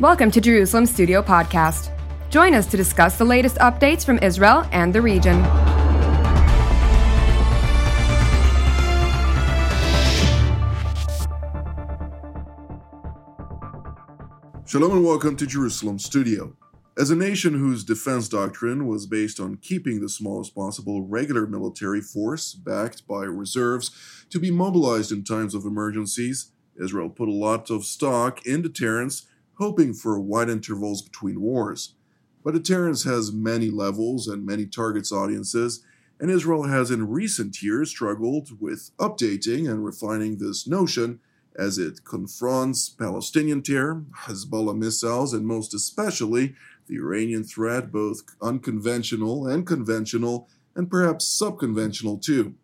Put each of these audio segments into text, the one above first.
Welcome to Jerusalem Studio Podcast. Join us to discuss the latest updates from Israel and the region. Shalom and welcome to Jerusalem Studio. As a nation whose defense doctrine was based on keeping the smallest possible regular military force, backed by reserves, to be mobilized in times of emergencies, Israel put a lot of stock in deterrence, hoping for wide intervals between wars. But deterrence has many levels and many targets audiences, and Israel has in recent years struggled with updating and refining this notion as it confronts Palestinian terror, Hezbollah missiles, and most especially the Iranian threat, both unconventional and conventional, and perhaps subconventional too.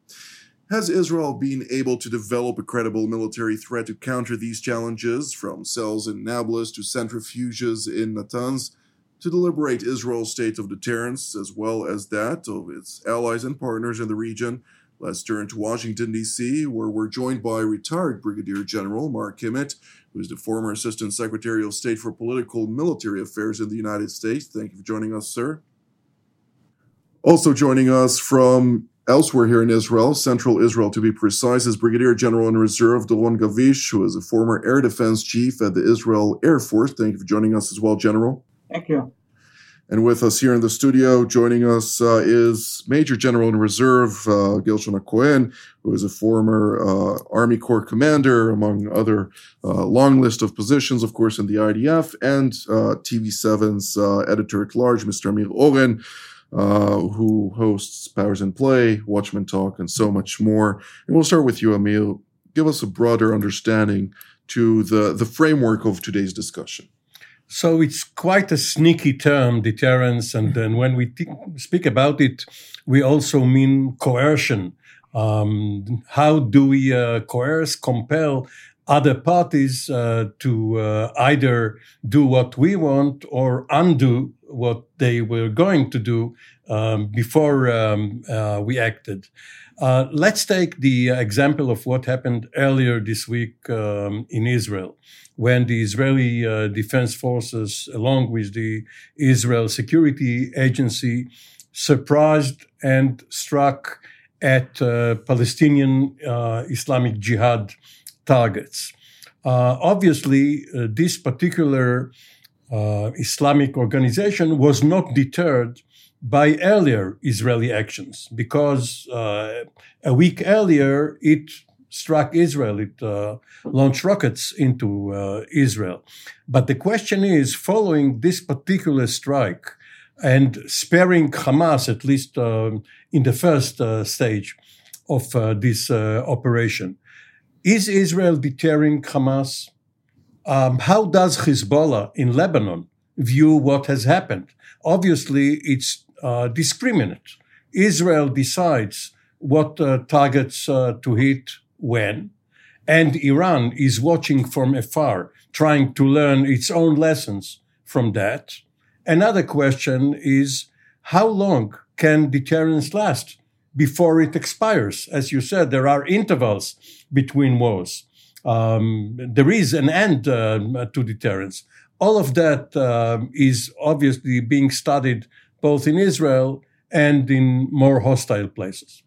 Has Israel been able to develop a credible military threat to counter these challenges, from cells in Nablus to centrifuges in Natanz, to deliberate Israel's state of deterrence as well as that of its allies and partners in the region? Let's turn to Washington, D.C., where we're joined by retired Brigadier General Mark Kimmitt, who is the former Assistant Secretary of State for Political and Military Affairs in the United States. Thank you for joining us, sir. Also joining us from elsewhere here in Israel, central Israel to be precise, is Brigadier General in Reserve Doron Gavish, who is a former Air Defense Chief at the Israel Air Force. Thank you for joining us as well, General. Thank you. And with us here in the studio, joining us uh, is Major General in Reserve uh, Gershon Cohen, who is a former uh, Army Corps commander, among other uh, long list of positions, of course, in the IDF, and uh, TV7's uh, editor at large, Mr. Amir Oren, uh, who hosts Powers in Play, Watchmen Talk, and so much more. And we'll start with you, Amir. Give us a broader understanding to the, the framework of today's discussion. So it's quite a sneaky term, deterrence. And then when we speak about it, we also mean coercion. Um, how do we uh, coerce, compel other parties uh, to uh, either do what we want or undo what they were going to do um, before um, uh, we acted? Let's take the example of what happened earlier this week um, in Israel when the Israeli uh, Defense Forces, along with the Israel Security Agency, surprised and struck at uh, Palestinian uh, Islamic Jihad targets. Uh, obviously, uh, this particular uh, Islamic organization was not deterred by earlier Israeli actions because a week earlier it struck Israel. It uh, launched rockets into uh, Israel. But the question is, following this particular strike and sparing Hamas, at least uh, in the first uh, stage of this operation, is Israel deterring Hamas? Um, how does Hezbollah in Lebanon view what has happened? Obviously, it's uh, discriminate. Israel decides what uh, targets uh, to hit when, and Iran is watching from afar, trying to learn its own lessons from that. Another question is how long can deterrence last before it expires? As you said, there are intervals between wars. Um, there is an end uh, to deterrence. All of that uh, is obviously being studied both in Israel and in more hostile places.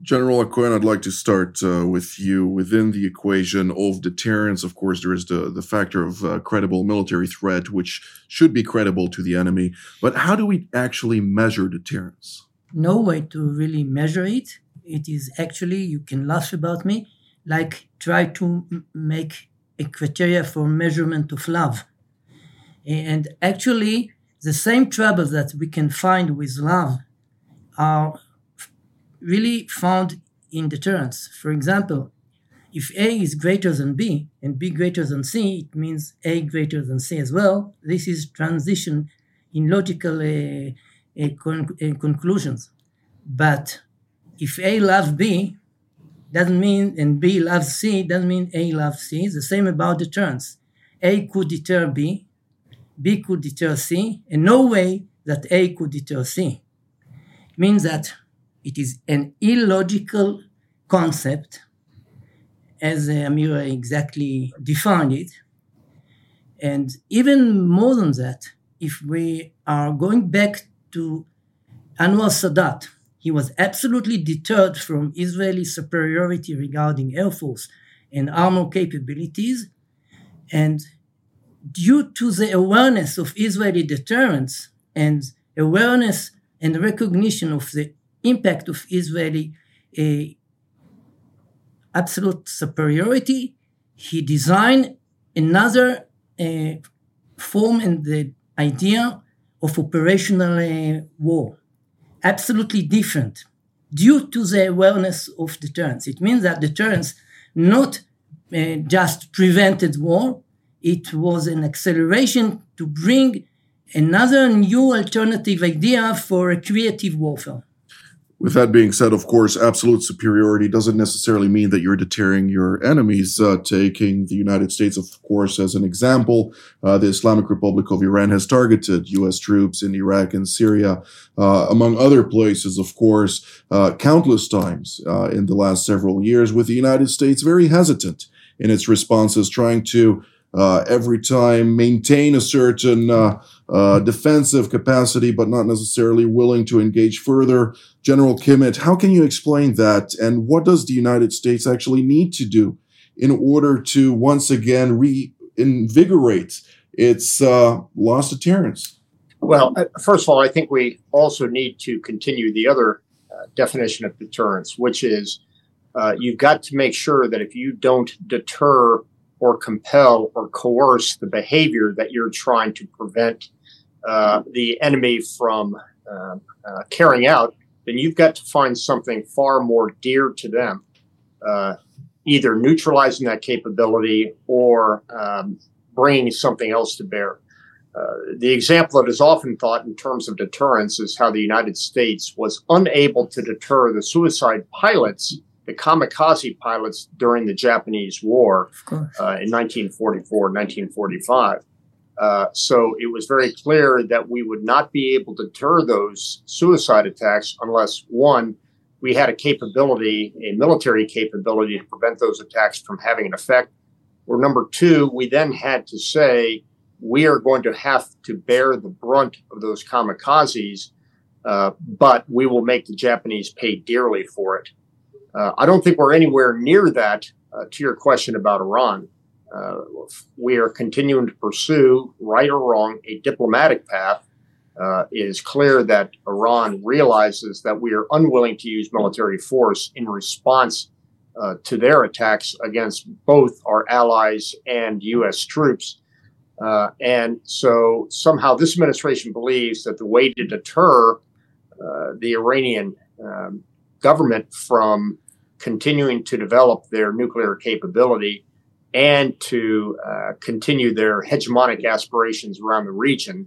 General Cohen, I'd like to start uh, with you. Within the equation of deterrence, of course, there is the, the factor of uh, credible military threat, which should be credible to the enemy. But how do we actually measure deterrence? No way to really measure it. It is actually, you can laugh about me, like try to m- make a criteria for measurement of love. And actually, the same troubles that we can find with love are really found in deterrence. For example, if A is greater than B and B greater than C, it means A greater than C as well. This is transition in logical uh, con- conclusions. But if A loves B, doesn't mean, and B loves C, doesn't mean A loves C. It's the same about the deterrence. A could deter B, B could deter C, and no way that A could deter C. It means that it is an illogical concept, as Amira exactly defined it. And even more than that, if we are going back to Anwar Sadat, he was absolutely deterred from Israeli superiority regarding air force and armor capabilities. And due to the awareness of Israeli deterrence and awareness and recognition of the impact of Israeli uh, absolute superiority, he designed another uh, form and the idea of operational uh, war, absolutely different, due to the awareness of deterrence. It means that deterrence not uh, just prevented war, it was an acceleration to bring another new alternative idea for a creative warfare. With that being said, of course, absolute superiority doesn't necessarily mean that you're deterring your enemies. Uh, taking the United States, of course, as an example, uh, the Islamic Republic of Iran has targeted U.S. troops in Iraq and Syria, uh, among other places, of course, uh, countless times uh, in the last several years, with the United States very hesitant in its responses, trying to uh, every time maintain a certain uh, uh, defensive capacity, but not necessarily willing to engage further. General Kimmitt, how can you explain that? And what does the United States actually need to do in order to once again reinvigorate its uh, lost deterrence? Well, uh, first of all, I think we also need to continue the other uh, definition of deterrence, which is you've got to make sure that if you don't deter or compel or coerce the behavior that you're trying to prevent uh, the enemy from uh, uh, carrying out, then you've got to find something far more dear to them, uh, either neutralizing that capability or um, bringing something else to bear. Uh, the example that is often thought in terms of deterrence is how the United States was unable to deter the suicide pilots the kamikaze pilots during the Japanese War uh, in 1944, 1945. Uh, so it was very clear that we would not be able to deter those suicide attacks unless one, we had a capability, a military capability to prevent those attacks from having an effect. Or number two, we then had to say we are going to have to bear the brunt of those kamikazes, uh, but we will make the Japanese pay dearly for it. Uh, I don't think we're anywhere near that uh, to your question about Iran. Uh, we are continuing to pursue, right or wrong, a diplomatic path. Uh, it is clear that Iran realizes that we are unwilling to use military force in response uh, to their attacks against both our allies and U.S. troops. And so somehow this administration believes that the way to deter the Iranian um, government from continuing to develop their nuclear capability and to uh, continue their hegemonic aspirations around the region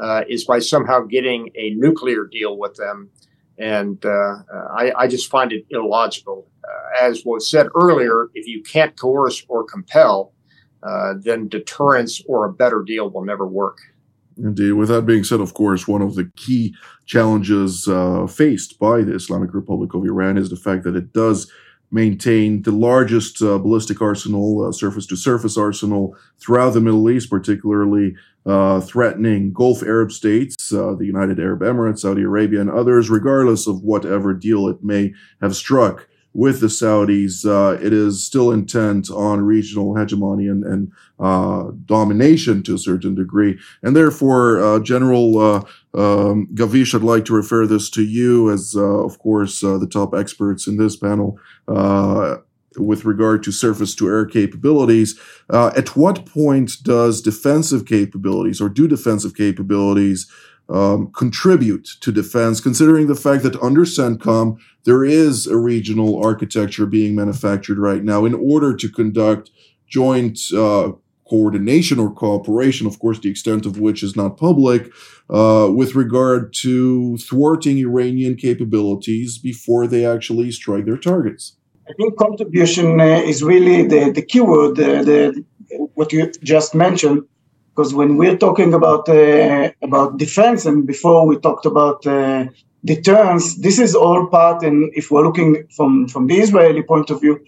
uh, is by somehow getting a nuclear deal with them. And uh, I, I, just find it illogical. Uh, as was said earlier, if you can't coerce or compel, uh, then deterrence or a better deal will never work. Indeed. With that being said, of course, one of the key challenges uh, faced by the Islamic Republic of Iran is the fact that it does maintain the largest uh, ballistic arsenal, surface to surface arsenal throughout the Middle East, particularly uh, threatening Gulf Arab states, uh, the United Arab Emirates, Saudi Arabia, and others, regardless of whatever deal it may have struck with the Saudis, uh, it is still intent on regional hegemony and, and uh, domination to a certain degree. And therefore, uh, General uh, um, Gavish, I'd like to refer this to you as, uh, of course, uh, the top experts in this panel with regard to surface to air capabilities. at what point does defensive capabilities or do defensive capabilities um, contribute to defense, considering the fact that under CENTCOM, there is a regional architecture being manufactured right now in order to conduct joint uh, coordination or cooperation, of course, the extent of which is not public, uh, with regard to thwarting Iranian capabilities before they actually strike their targets. I think contribution uh, is really the, the keyword, uh, the, what you just mentioned because when we're talking about uh, about defense and before we talked about uh, deterrence this is all part and if we're looking from from the israeli point of view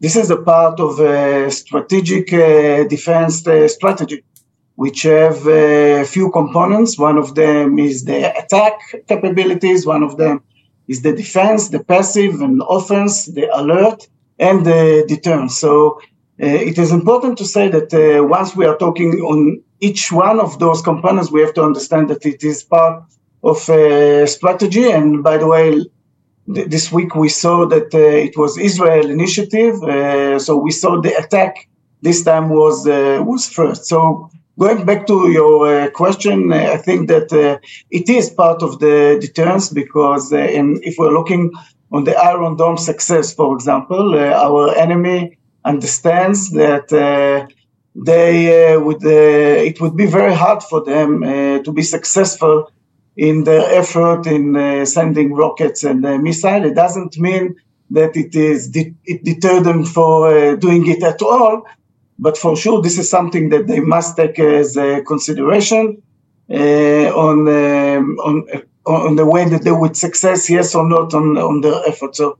this is a part of a strategic uh, defense uh, strategy which have a few components. One of them is the attack capabilities, one of them is the defense, the passive and offense, the alert, and the deterrence. So uh, it is important to say that uh, once we are talking on each one of those components, we have to understand that it is part of a strategy. And by the way, th- this week we saw that uh, it was Israel initiative. Uh, so we saw the attack this time was uh, was first. So going back to your uh, question, uh, I think that uh, it is part of the deterrence because in, if we're looking on the Iron Dome success, for example, our enemy understands that they would it would be very hard for them to be successful in their effort in uh, sending rockets and uh, missiles. It doesn't mean that it is de- it deter them for uh, doing it at all, but for sure, this is something that they must take as a consideration uh, on um, on on the way that they would success, yes or not, on on their effort. So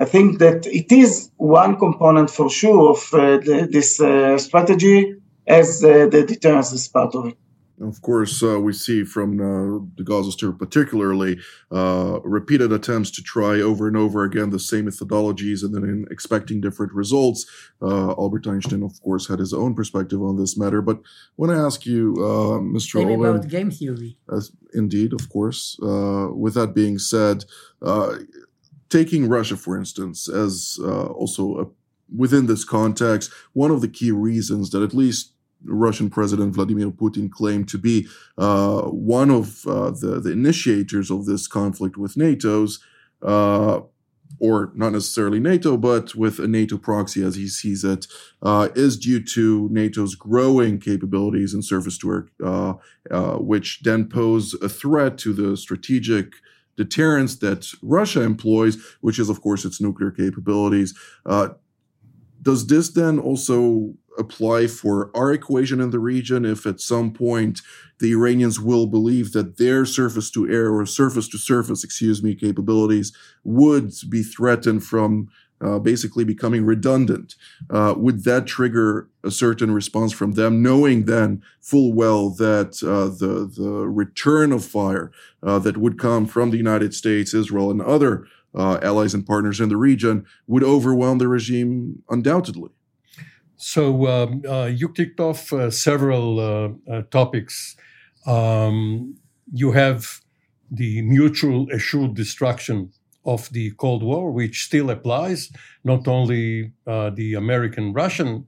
I think that it is one component for sure of uh, the, this uh, strategy as uh, the deterrence is part of it. Of course, uh, we see from uh, the Gaza Strip, particularly, uh, repeated attempts to try over and over again the same methodologies and then expecting different results. Uh, Albert Einstein, of course, had his own perspective on this matter. But when I ask you, uh, Mr. Same Oren, about game theory. indeed, of course. Uh, with that being said, taking Russia, for instance, as also a, within this context, one of the key reasons that at least Russian President Vladimir Putin claimed to be uh, one of uh, the, the initiators of this conflict with NATO's, uh, or not necessarily NATO, but with a NATO proxy as he sees it, uh, is due to NATO's growing capabilities in surface to air, uh, uh, which then pose a threat to the strategic deterrence that Russia employs, which is, of course, its nuclear capabilities. Uh, does this then also apply for our equation in the region if at some point the Iranians will believe that their surface to air or surface to surface, excuse me, capabilities would be threatened from uh, basically becoming redundant. Uh, would that trigger a certain response from them, knowing then full well that uh, the the return of fire uh, that would come from the United States, Israel, and other uh, allies and partners in the region would overwhelm the regime undoubtedly? So um, uh, you kicked off several topics. Um, you have the mutual assured destruction of the Cold War, which still applies, not only uh, the American Russian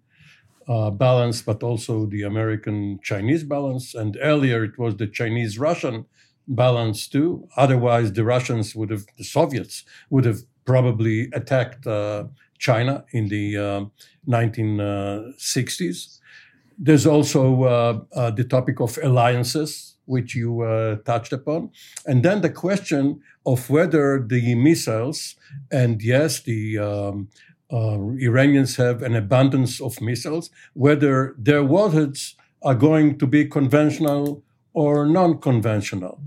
uh, balance, but also the American Chinese balance. And earlier it was the Chinese Russian balance too. Otherwise, the Russians would have, the Soviets would have probably attacked China in the uh, 1960s. There's also uh, uh, the topic of alliances, which you uh, touched upon. And then the question of whether the missiles, and yes, the um, uh, Iranians have an abundance of missiles, whether their warheads are going to be conventional or non conventional.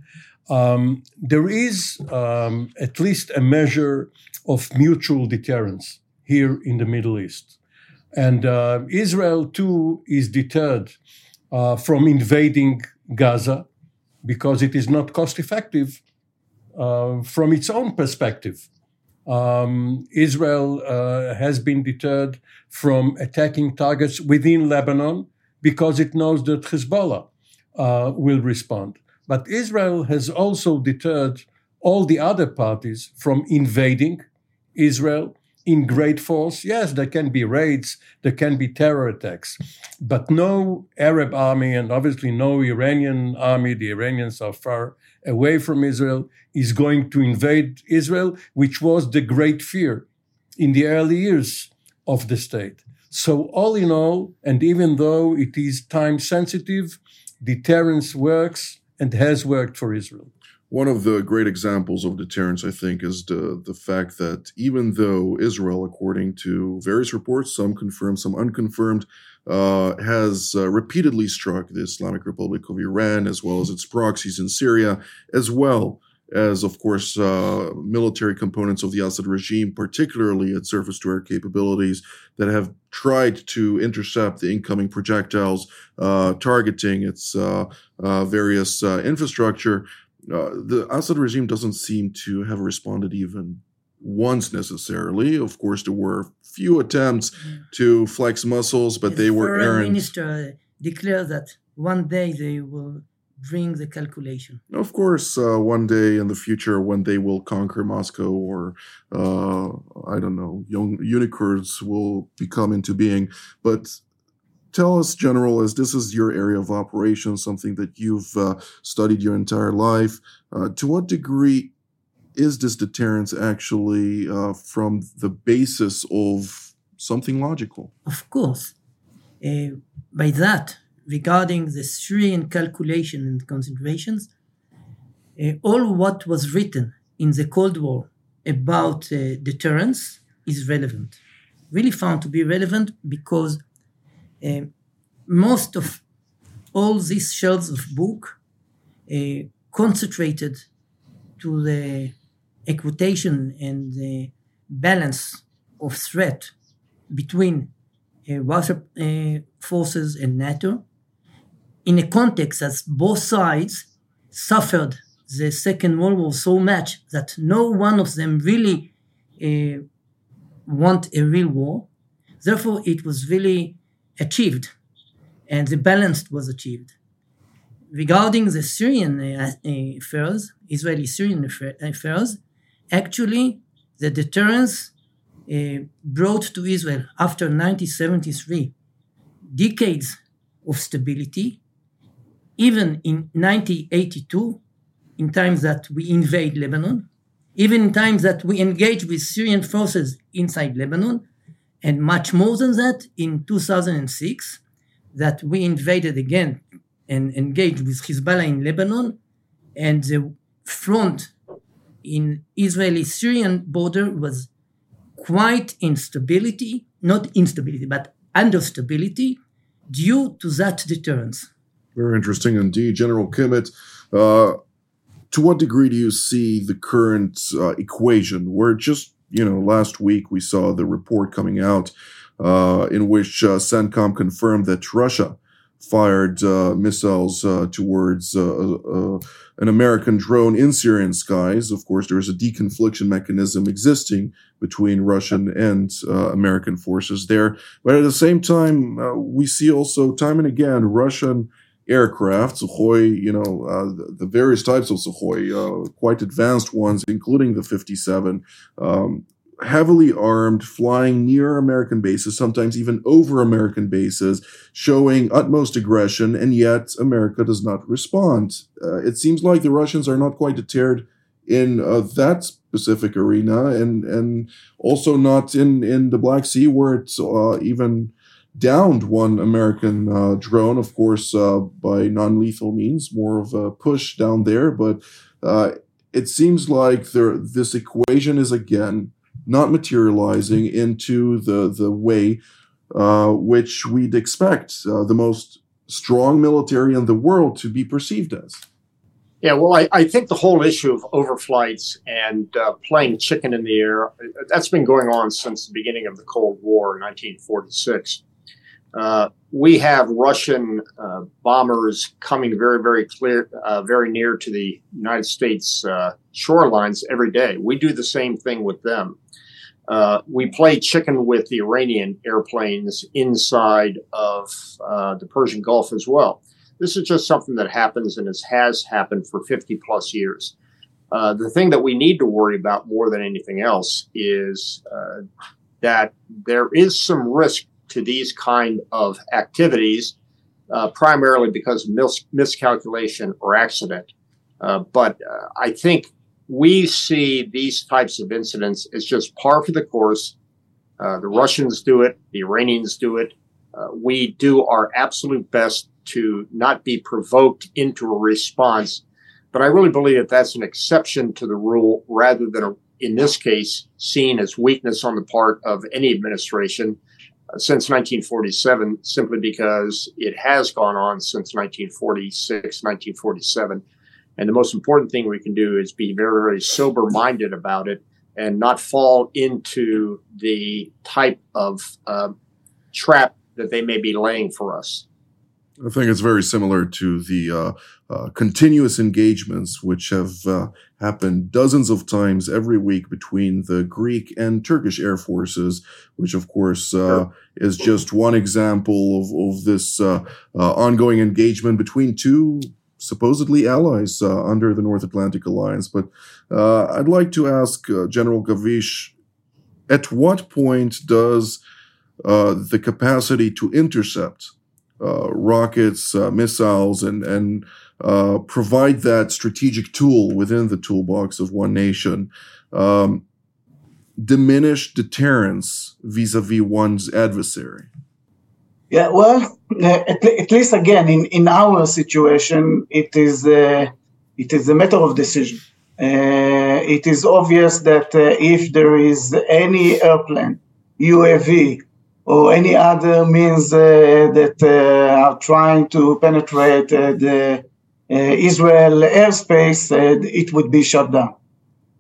Um, there is um, at least a measure of mutual deterrence here in the Middle East. And uh, Israel, too, is deterred uh, from invading Gaza because it is not cost effective uh, from its own perspective. Um, Israel uh, has been deterred from attacking targets within Lebanon because it knows that Hezbollah uh, will respond. But Israel has also deterred all the other parties from invading Israel in great force. Yes, there can be raids, there can be terror attacks, but no Arab army and obviously no Iranian army, the Iranians are far away from Israel, is going to invade Israel, which was the great fear in the early years of the state. So, all in all, and even though it is time sensitive, deterrence works and has worked for Israel. One of the great examples of deterrence, I think, is the, the fact that even though Israel, according to various reports, some confirmed, some unconfirmed, uh, has uh, repeatedly struck the Islamic Republic of Iran as well as its proxies in Syria, as well as, of course, uh, military components of the Assad regime, particularly its surface to air capabilities, that have tried to intercept the incoming projectiles, uh, targeting its uh, uh various uh, infrastructure. Uh, the Assad regime doesn't seem to have responded even once necessarily. Of course, there were few attempts to flex muscles, but the they were errant. minister declared that one day they will bring the calculation. Of course, uh, one day in the future, when they will conquer Moscow, or uh, I don't know, young unicorns will become into being. But tell us, General, as this is your area of operation, something that you've uh, studied your entire life, uh, to what degree is this deterrence actually uh, from the basis of something logical? Of course. Uh, by that, regarding the Syrian calculation and considerations, uh, all what was written in the Cold War about uh, deterrence is relevant. Really found to be relevant because uh, most of all these shelves of book uh, concentrated to the equitation and the balance of threat between uh, Russia uh, forces and NATO in a context that both sides suffered the Second World War so much that no one of them really uh, want a real war. Therefore, it was really achieved, and the balance was achieved. Regarding the Syrian uh, uh affairs, Israeli-Syrian affairs, actually, the deterrence uh, brought to Israel after 1973 decades of stability even in 1982, in times that we invade Lebanon, even in times that we engage with Syrian forces inside Lebanon, and much more than that in 2006, that we invaded again and engaged with Hezbollah in Lebanon, and the front in Israeli-Syrian border was quite instability, not instability, but under stability due to that deterrence. Very interesting indeed. General Kimmitt, uh, to what degree do you see the current uh, equation where just, you know, last week we saw the report coming out uh, in which uh, CENTCOM confirmed that Russia fired uh, missiles uh, towards an American drone in Syrian skies. Of course, there is a deconfliction mechanism existing between Russian and American forces there. But at the same time, we see also time and again Russian aircraft, Sukhoi, you know, uh, the, the, various types of Sukhoi, uh, quite advanced ones, including the 57, um, heavily armed, flying near American bases, sometimes even over American bases, showing utmost aggression, and yet America does not respond. Uh, it seems like the Russians are not quite deterred in uh, that specific arena, and and also not in in the Black Sea, where it's uh, even downed one American uh, drone, of course, uh, by non lethal means, more of a push down there. But uh, it seems like there, this equation is again not materializing into the, the way uh, which we'd expect uh, the most strong military in the world to be perceived as. Yeah, well, I, I think the whole issue of overflights and uh, playing chicken in the air, that's been going on since the beginning of the Cold War in 1946. Uh, we have Russian uh, bombers coming very, very clear, uh, very near to the United States uh, shorelines every day. We do the same thing with them. Uh, we play chicken with the Iranian airplanes inside of the Persian Gulf as well. This is just something that happens and has happened for 50 plus years. the thing that we need to worry about more than anything else is that there is some risk to these kind of activities, uh, primarily because of mis- miscalculation or accident. Uh, but uh, I think we see these types of incidents as just par for the course. Uh, the Russians do it, the Iranians do it. Uh, we do our absolute best to not be provoked into a response. But I really believe that that's an exception to the rule rather than, a, in this case, seen as weakness on the part of any administration since 1947 simply because it has gone on since 1946, 1947. And the most important thing we can do is be very, very sober minded about it and not fall into the type of uh, trap that they may be laying for us. I think it's very similar to the uh, uh, continuous engagements which have uh, happened dozens of times every week between the Greek and Turkish air forces, which of course uh, is just one example of, of this uh, uh, ongoing engagement between two supposedly allies under the North Atlantic Alliance. But I'd like to ask General Gavish, at what point does the capacity to intercept uh, rockets, uh, missiles, and and uh, provide that strategic tool within the toolbox of one nation. Um, diminish deterrence vis-a-vis one's adversary. Yeah, well, at, at, least again in, in our situation, it is uh, it is a matter of decision. Uh, it is obvious that uh, if there is any airplane, UAV, or any other means uh, that uh, are trying to penetrate uh, the Israel airspace, it would be shut down.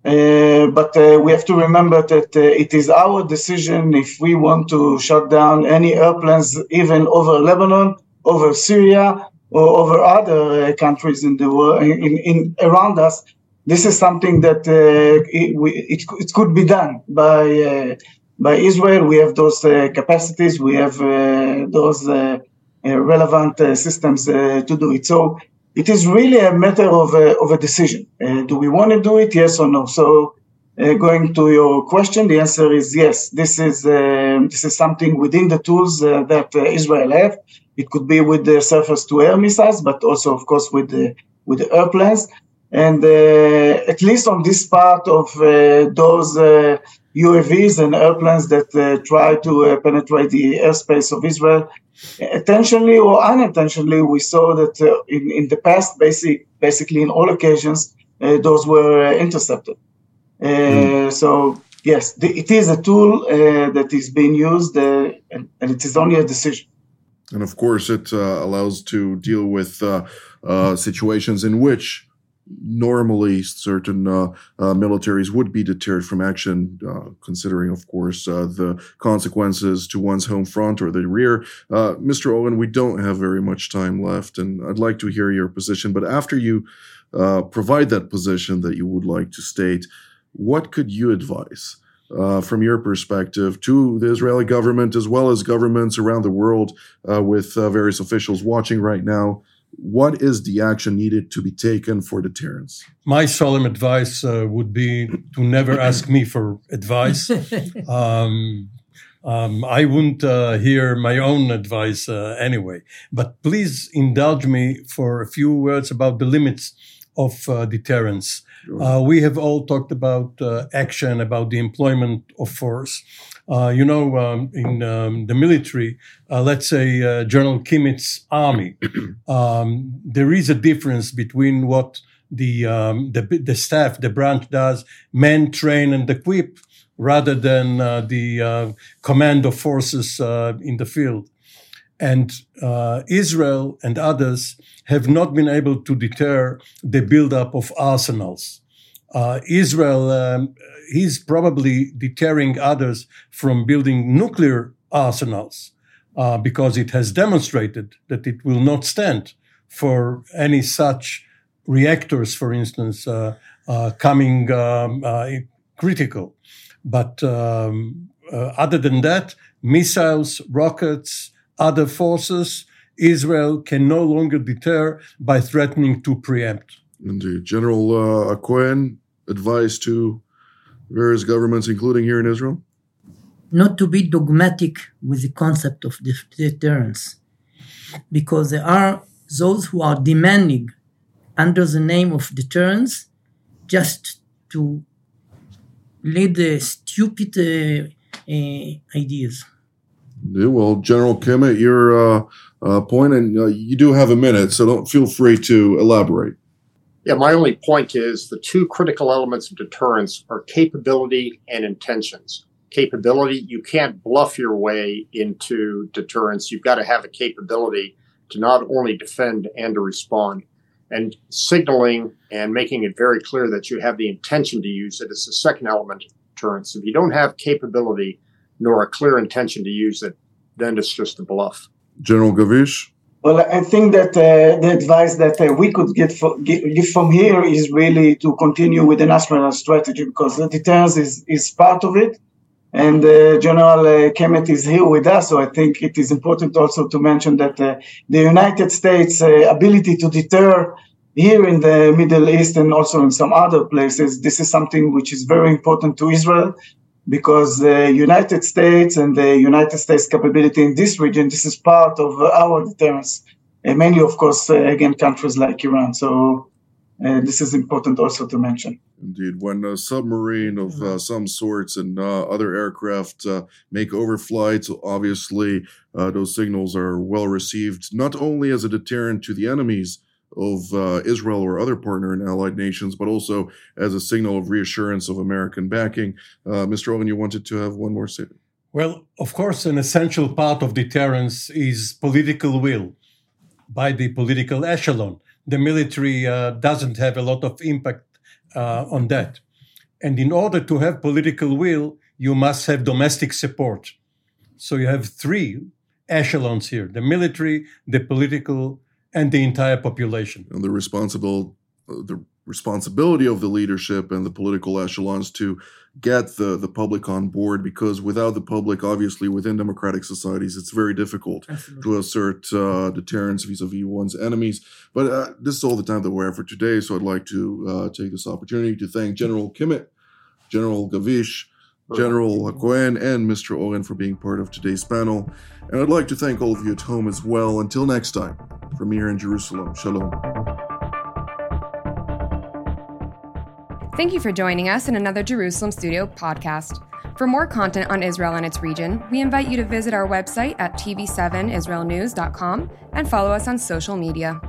Uh, but uh, we have to remember that uh, it is our decision if we want to shut down any airplanes, even over Lebanon, over Syria, or over other countries in the world, in, in, around us. This is something that it, we, it, it, could be done by by Israel. We have those uh, capacities, we have uh, those uh, relevant systems to do it. So it is really a matter of a, of a decision. do we want to do it? Yes or no? So uh, going to your question, the answer is yes. This is uh, this is something within the tools uh, that Israel have. It could be with the surface-to-air missiles, but also, of course, with the with the airplanes. And at least on this part of those UAVs and airplanes that uh, try to uh, penetrate the airspace of Israel. Intentionally or unintentionally, we saw that uh, in, in the past, basic, basically in all occasions, uh, those were uh, intercepted. Mm. So, yes, the, it is a tool that is being used, and, and, it is only a decision. And of course, it allows to deal with situations in which normally certain uh, uh, militaries would be deterred from action, uh, considering, of course, uh, the consequences to one's home front or the rear. Uh, Mr. Oren, we don't have very much time left, and I'd like to hear your position. But after you uh, provide that position that you would like to state, what could you advise? from your perspective, to the Israeli government as well as governments around the world, with various officials watching right now, what is the action needed to be taken for deterrence? My solemn advice uh, would be to never ask me for advice. Um, um, I wouldn't uh, hear my own advice uh, anyway. But please indulge me for a few words about the limits of uh, deterrence. Sure. Uh, we have all talked about uh, action, about the employment of force. Uh, you know, um, in um, the military, uh, let's say uh, General Kimmitt's army, um, there is a difference between what the, um, the, the staff, the branch does, men train and equip, rather than uh, the uh, command of forces uh, in the field. And Israel and others have not been able to deter the buildup of arsenals. Israel um, he's probably deterring others from building nuclear arsenals uh, because it has demonstrated that it will not stand for any such reactors, for instance, uh, uh, coming um, uh, critical. But um, uh, other than that, missiles, rockets, other forces, Israel can no longer deter by threatening to preempt. Indeed. General uh, Cohen advised to various governments, including here in Israel? Not to be dogmatic with the concept of deterrence, because there are those who are demanding under the name of deterrence just to lead the stupid uh, uh, ideas. Yeah, well, General Kim, at your uh, uh, point, and uh, you do have a minute, so don't feel free to elaborate. Yeah, my only point is the two critical elements of deterrence are capability and intentions. Capability, you can't bluff your way into deterrence. You've got to have a capability to not only defend and to respond. and signaling and making it very clear that you have the intention to use it is the second element of deterrence. If you don't have capability nor a clear intention to use it, then it's just a bluff. General Gavish? Well, I think that uh, the advice that uh, we could get, for, get, give from here is really to continue with the national strategy because the deterrence is, is part of it. And uh, General uh, Kimmitt is here with us, so I think it is important also to mention that uh, the United States' uh, ability to deter here in the Middle East and also in some other places, this is something which is very important to Israel because the United States and the United States capability in this region, this is part of our deterrence, and mainly, of course, uh, again, countries like Iran. So uh, this is important also to mention. Indeed, when a submarine of uh, some sorts and uh, other aircraft uh, make overflights, obviously uh, those signals are well received, not only as a deterrent to the enemies of uh, Israel or other partner and allied nations, but also as a signal of reassurance of American backing. Uh, Mr. Oren, you wanted to have one more statement. Well, of course, an essential part of deterrence is political will by the political echelon. The military uh, doesn't have a lot of impact uh, on that. And in order to have political will, you must have domestic support. So you have three echelons here the military, the political, and the entire population. And the responsible, uh, the responsibility of the leadership and the political echelons to get the, the public on board because without the public, obviously, within democratic societies, it's very difficult Absolutely. to assert uh, deterrence vis a vis one's enemies. But uh, this is all the time that we have for today. So I'd like to uh, take this opportunity to thank General Kimmitt, General Gavish, General Cohen, and Mr. Oren for being part of today's panel. And I'd like to thank all of you at home as well. Until next time, from here in Jerusalem, Shalom. Thank you for joining us in another Jerusalem Studio podcast. For more content on Israel and its region, we invite you to visit our website at tv7israelnews.com and follow us on social media.